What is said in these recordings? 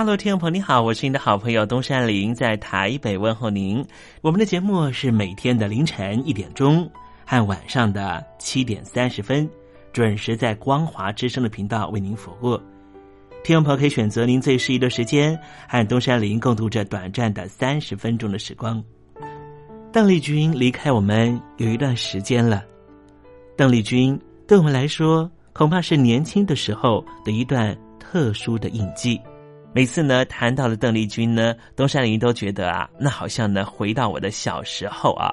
大陆听众朋友，你好，我是您的好朋友东山林，在台北问候您。我们的节目是每天的凌晨一点钟和晚上的七点三十分，准时在光华之声的频道为您服务。听众朋友可以选择您最适宜的时间，和东山林共度这短暂的三十分钟的时光。邓丽君离开我们有一段时间了，邓丽君对我们来说，恐怕是年轻的时候的一段特殊的印记。每次呢谈到了邓丽君呢，东山林都觉得啊，那好像呢回到我的小时候啊。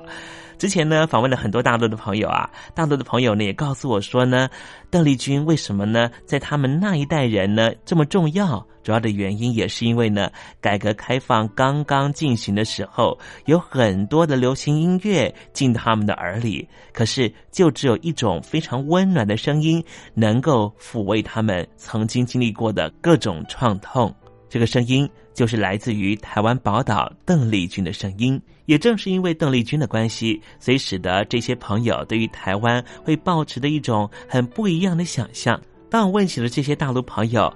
之前呢访问了很多大陆的朋友啊，大陆的朋友呢也告诉我说呢，邓丽君为什么呢在他们那一代人呢这么重要？主要的原因也是因为呢，改革开放刚刚进行的时候，有很多的流行音乐进他们的耳里，可是就只有一种非常温暖的声音，能够抚慰他们曾经经历过的各种创痛。这个声音就是来自于台湾宝岛邓丽君的声音。也正是因为邓丽君的关系，所以使得这些朋友对于台湾会抱持的一种很不一样的想象。当我问起了这些大陆朋友，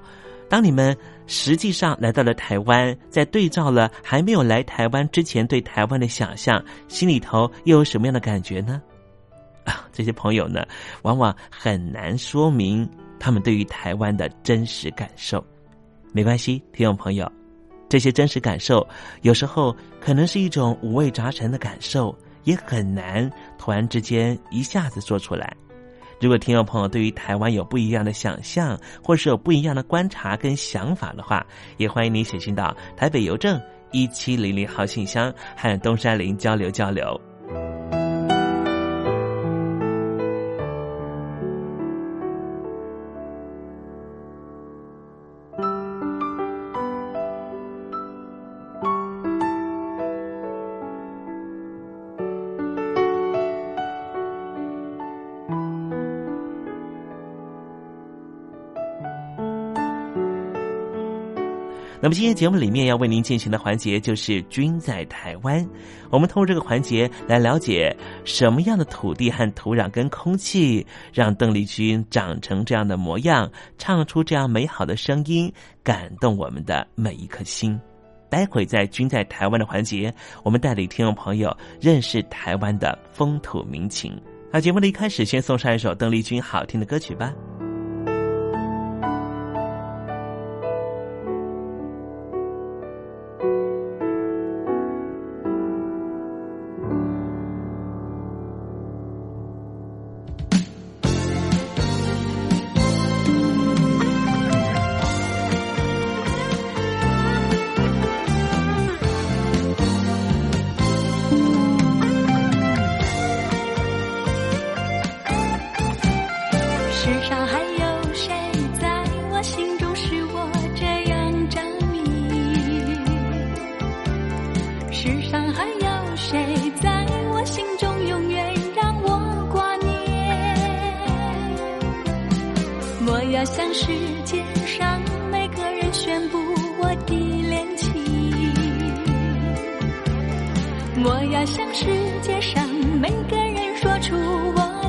当你们实际上来到了台湾，在对照了还没有来台湾之前对台湾的想象，心里头又有什么样的感觉呢？啊，这些朋友呢，往往很难说明他们对于台湾的真实感受。没关系，听众朋友，这些真实感受有时候可能是一种五味杂陈的感受，也很难突然之间一下子说出来。如果听众朋友对于台湾有不一样的想象，或是有不一样的观察跟想法的话，也欢迎你写信到台北邮政一七零零号信箱，和东山林交流交流。那么今天节目里面要为您进行的环节就是“君在台湾”。我们通过这个环节来了解什么样的土地和土壤跟空气，让邓丽君长成这样的模样，唱出这样美好的声音，感动我们的每一颗心。待会在“君在台湾”的环节，我们带领听众朋友认识台湾的风土民情。那节目的一开始，先送上一首邓丽君好听的歌曲吧。我要向世界上每个人说出我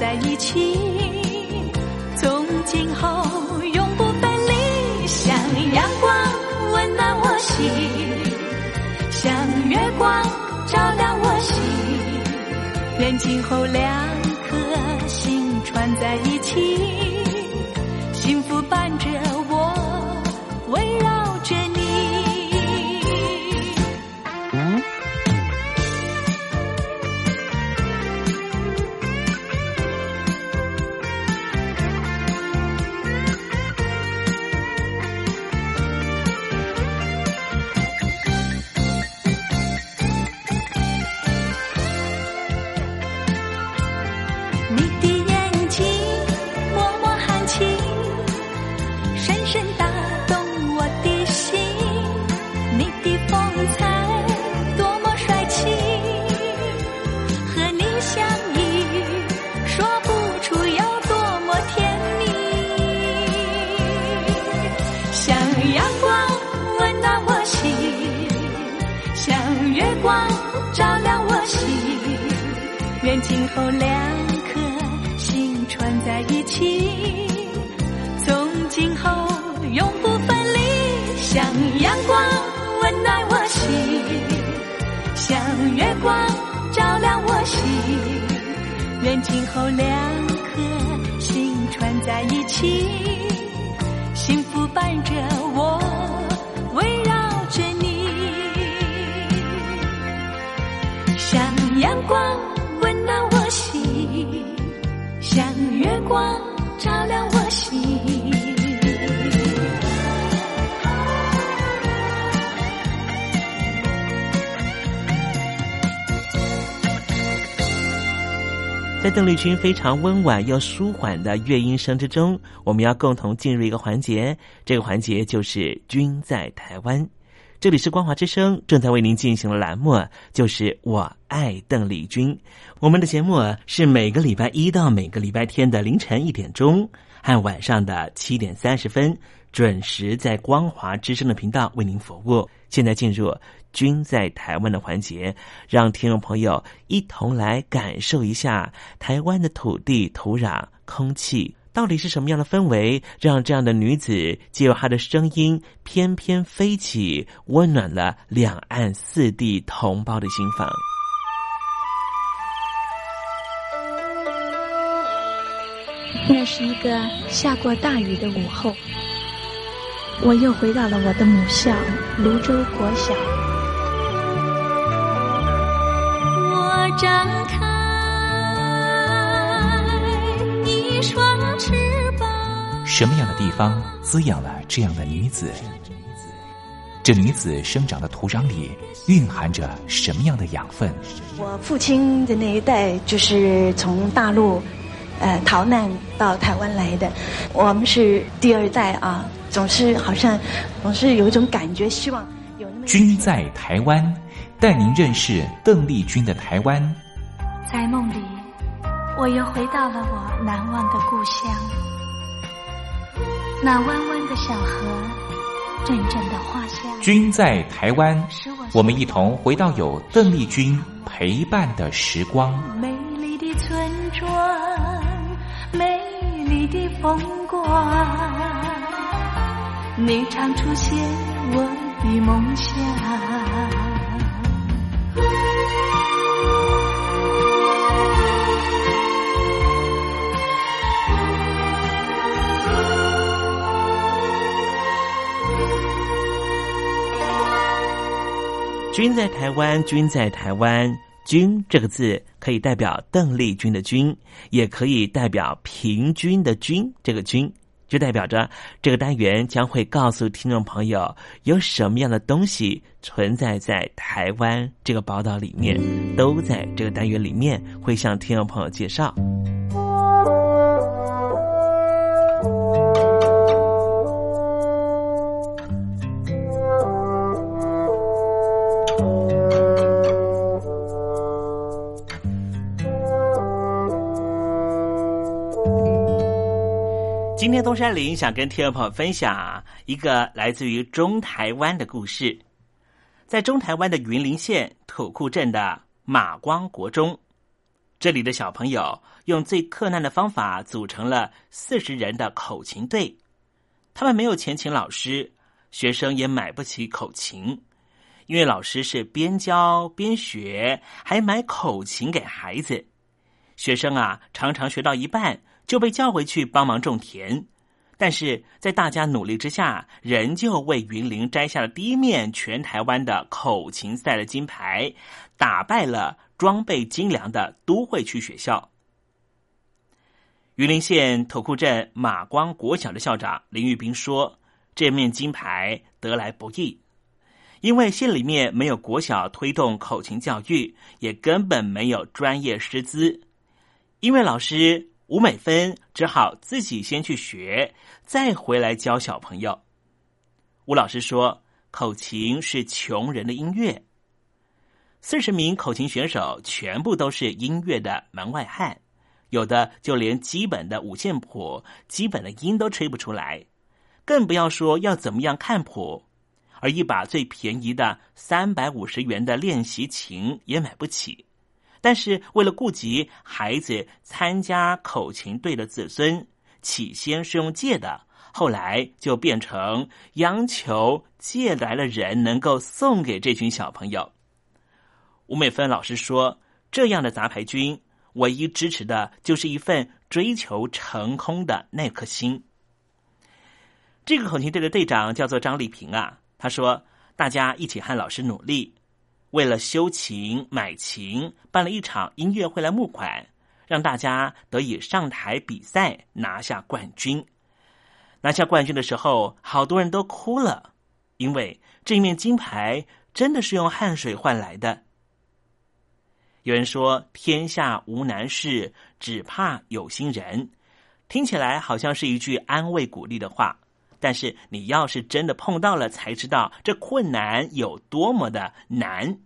在一起，从今后永不分离。像阳光温暖我心，像月光照亮我心。愿今后两愿今后两颗心串在一起，从今后永不分离。像阳光温暖我心，像月光照亮我心。愿今后两颗心串在一起，幸福伴着我，围绕着你。像阳光光照亮我心。在邓丽君非常温婉又舒缓的乐音声之中，我们要共同进入一个环节，这个环节就是“君在台湾”。这里是光华之声正在为您进行的栏目，就是我爱邓丽君。我们的节目是每个礼拜一到每个礼拜天的凌晨一点钟和晚上的七点三十分，准时在光华之声的频道为您服务。现在进入“君在台湾”的环节，让听众朋友一同来感受一下台湾的土地、土壤、空气。到底是什么样的氛围，让这样的女子借由她的声音翩翩飞起，温暖了两岸四地同胞的心房？那是一个下过大雨的午后，我又回到了我的母校泸州国小。我张开什么样的地方滋养了这样的女子？这女子生长的土壤里蕴含着什么样的养分？我父亲的那一代就是从大陆，呃，逃难到台湾来的。我们是第二代啊，总是好像总是有一种感觉，希望有那么。君在台湾，带您认识邓丽君的台湾。在梦里，我又回到了我难忘的故乡，那弯弯的小河，阵阵的花香。君在台湾，我们一同回到有邓丽君陪伴的时光。美丽的村庄，美丽的风光，你常出现我的梦乡。君在台湾，君在台湾。君这个字可以代表邓丽君的君，也可以代表平均的均。这个均就代表着这个单元将会告诉听众朋友有什么样的东西存在在台湾这个宝岛里面，都在这个单元里面会向听众朋友介绍。今天东山林想跟听众朋友分享一个来自于中台湾的故事，在中台湾的云林县土库镇的马光国中，这里的小朋友用最困难的方法组成了四十人的口琴队。他们没有钱请老师，学生也买不起口琴，因为老师是边教边学，还买口琴给孩子。学生啊，常常学到一半。就被叫回去帮忙种田，但是在大家努力之下，仍旧为云林摘下了第一面全台湾的口琴赛的金牌，打败了装备精良的都会区学校。云林县土库镇马光国小的校长林玉斌说：“这面金牌得来不易，因为县里面没有国小推动口琴教育，也根本没有专业师资，因为老师。”吴美芬只好自己先去学，再回来教小朋友。吴老师说：“口琴是穷人的音乐。”四十名口琴选手全部都是音乐的门外汉，有的就连基本的五线谱、基本的音都吹不出来，更不要说要怎么样看谱。而一把最便宜的三百五十元的练习琴也买不起。但是为了顾及孩子参加口琴队的子孙，起先是用借的，后来就变成央求借来的人能够送给这群小朋友。吴美芬老师说：“这样的杂牌军，唯一支持的就是一份追求成功的那颗心。”这个口琴队的队长叫做张丽萍啊，他说：“大家一起和老师努力。”为了修琴、买琴，办了一场音乐会来募款，让大家得以上台比赛，拿下冠军。拿下冠军的时候，好多人都哭了，因为这一面金牌真的是用汗水换来的。有人说：“天下无难事，只怕有心人。”听起来好像是一句安慰鼓励的话。但是你要是真的碰到了，才知道这困难有多么的难。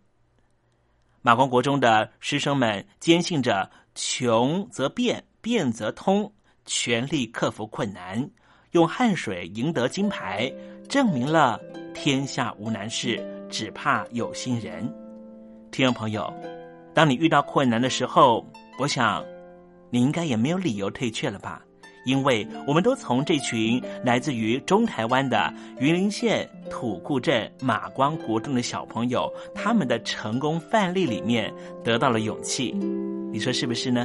马光国中的师生们坚信着“穷则变，变则通”，全力克服困难，用汗水赢得金牌，证明了天下无难事，只怕有心人。听众朋友，当你遇到困难的时候，我想你应该也没有理由退却了吧。因为我们都从这群来自于中台湾的云林县土库镇马光国中的小朋友，他们的成功范例里面得到了勇气，你说是不是呢？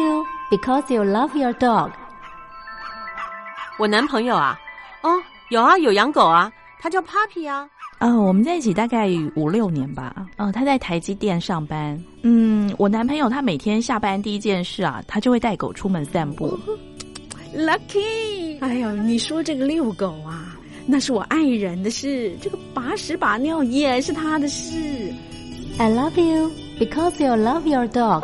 You because you love your dog。我男朋友啊，哦，有啊，有养狗啊，他叫 Puppy 啊。嗯、我们在一起大概五六年吧。嗯、他在台积电上班。嗯，我男朋友他每天下班第一件事啊，他就会带狗出门散步。Lucky，哎呦，你说这个遛狗啊，那是我爱人的事，这个把屎把尿也是他的事。I love you because you love your dog。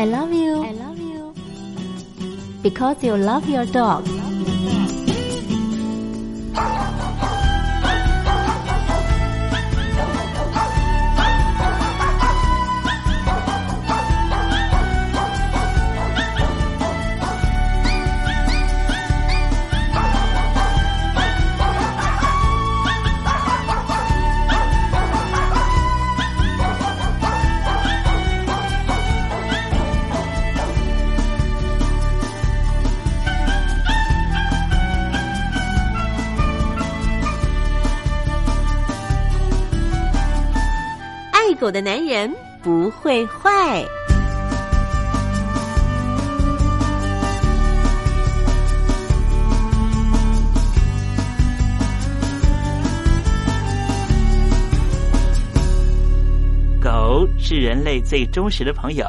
I love you. I love you. Because you love your dog. 狗的男人不会坏。狗是人类最忠实的朋友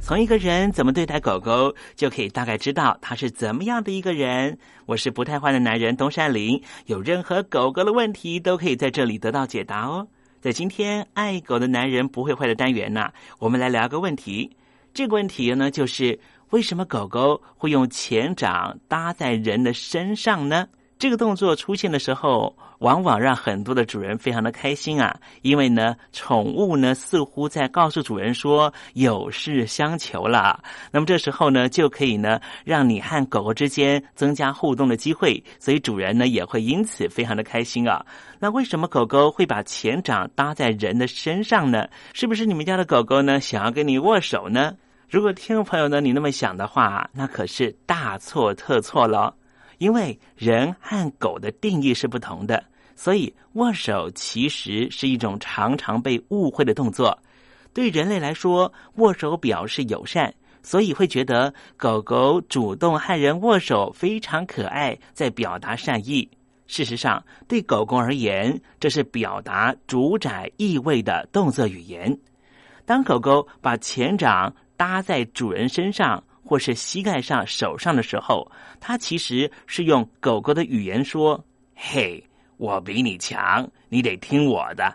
从一个人怎么对待狗狗就可以大概知道他是怎么样的一个人。我是不太坏的男人东山林有任何狗狗的问题都可以在这里得到解答哦。在今天爱狗的男人不会坏的单元呢，我们来聊个问题。这个问题呢，就是为什么狗狗会用前掌搭在人的身上呢？这个动作出现的时候，往往让很多的主人非常的开心啊，因为呢，宠物呢似乎在告诉主人说有事相求了。那么这时候呢，就可以呢让你和狗狗之间增加互动的机会，所以主人呢也会因此非常的开心啊。那为什么狗狗会把前掌搭在人的身上呢？是不是你们家的狗狗呢想要跟你握手呢？如果听众朋友呢你那么想的话，那可是大错特错了。因为人和狗的定义是不同的，所以握手其实是一种常常被误会的动作。对人类来说，握手表示友善，所以会觉得狗狗主动和人握手非常可爱，在表达善意。事实上，对狗狗而言，这是表达主宰意味的动作语言。当狗狗把前掌搭在主人身上。或是膝盖上、手上的时候，它其实是用狗狗的语言说：“嘿，我比你强，你得听我的。”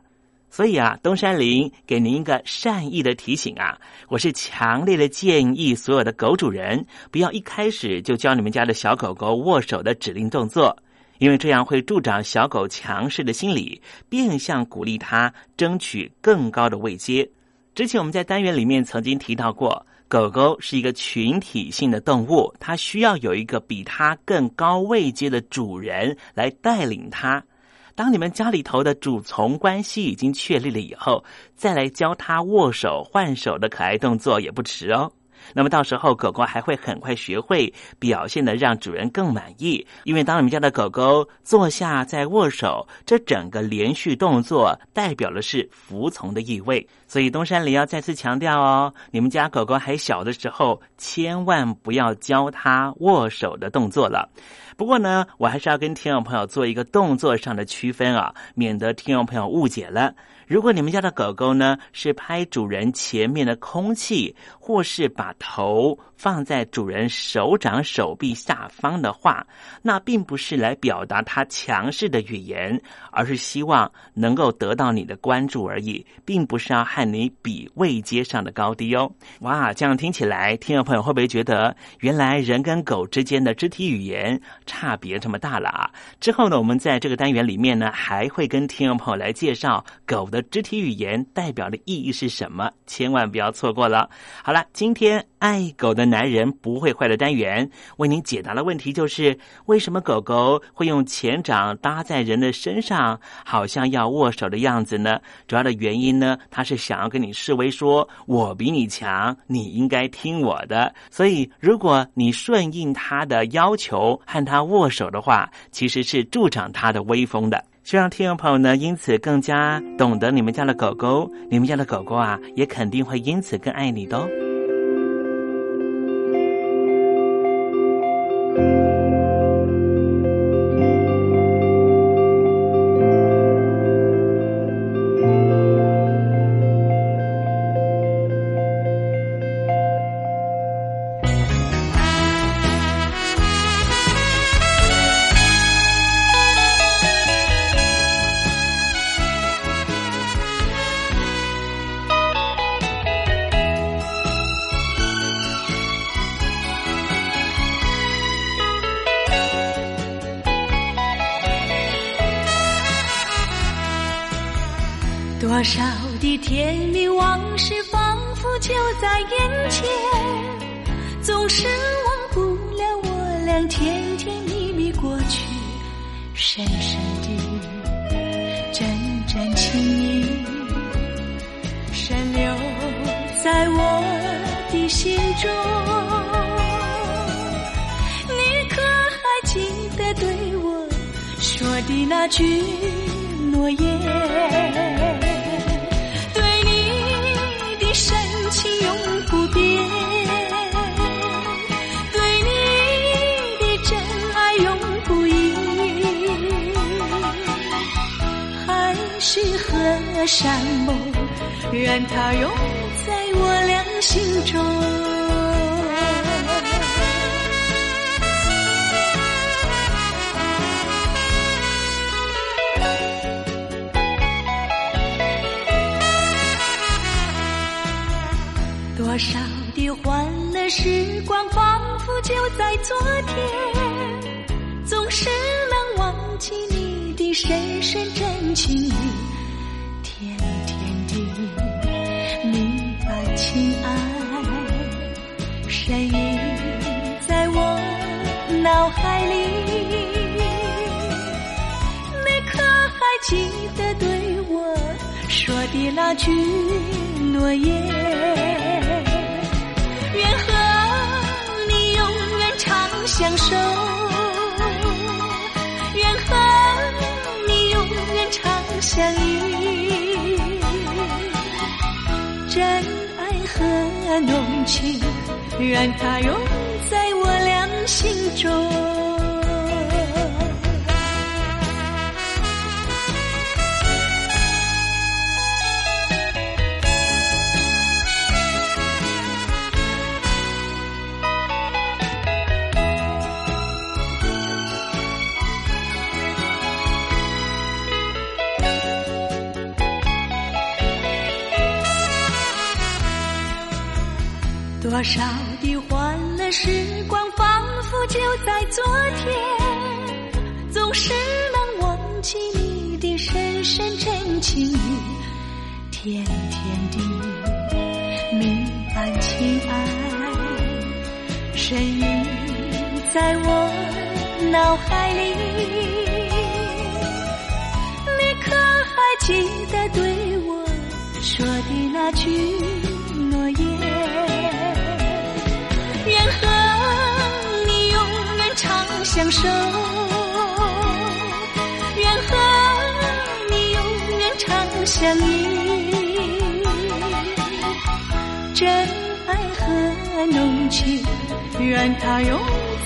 所以啊，东山林给您一个善意的提醒啊，我是强烈的建议所有的狗主人不要一开始就教你们家的小狗狗握手的指令动作，因为这样会助长小狗强势的心理，变相鼓励它争取更高的位阶。之前我们在单元里面曾经提到过。狗狗是一个群体性的动物，它需要有一个比它更高位阶的主人来带领它。当你们家里头的主从关系已经确立了以后，再来教它握手换手的可爱动作也不迟哦。那么到时候，狗狗还会很快学会表现的让主人更满意。因为当你们家的狗狗坐下再握手，这整个连续动作代表的是服从的意味。所以东山里要再次强调哦，你们家狗狗还小的时候，千万不要教它握手的动作了。不过呢，我还是要跟听众朋友做一个动作上的区分啊，免得听众朋友误解了。如果你们家的狗狗呢是拍主人前面的空气，或是把头放在主人手掌手臂下方的话，那并不是来表达它强势的语言，而是希望能够得到你的关注而已，并不是要和你比位阶上的高低哦。哇，这样听起来，听众朋友会不会觉得原来人跟狗之间的肢体语言差别这么大了啊？之后呢，我们在这个单元里面呢，还会跟听众朋友来介绍狗的。肢体语言代表的意义是什么？千万不要错过了。好了，今天爱狗的男人不会坏的单元为您解答的问题就是：为什么狗狗会用前掌搭在人的身上，好像要握手的样子呢？主要的原因呢，它是想要跟你示威，说我比你强，你应该听我的。所以，如果你顺应他的要求和他握手的话，其实是助长他的威风的。就让听众朋友呢，因此更加懂得你们家的狗狗，你们家的狗狗啊，也肯定会因此更爱你的哦。多少的甜蜜往事仿佛就在眼前，总是忘不了我俩甜甜蜜蜜过去，深深的真真情意，深留在我的心中。你可还记得对我说的那句诺言？是河山盟，愿它永在。我俩心中。多少的欢乐时光，仿佛就在昨天，总是能忘记你的深深真情意，甜甜的蜜般情爱，深印在我脑海里。你可还记得对我说的那句诺言？愿和你永远长相守，相依，真爱和浓情，让它永在我俩心中。多少的欢乐时光，仿佛就在昨天，总是能忘记你的深深真情，甜甜的蜜般情爱，深印在我脑海里。你可还记得对我说的那句？相守，愿和你永远长相依，真爱和浓情，愿它永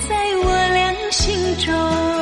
在我俩心中。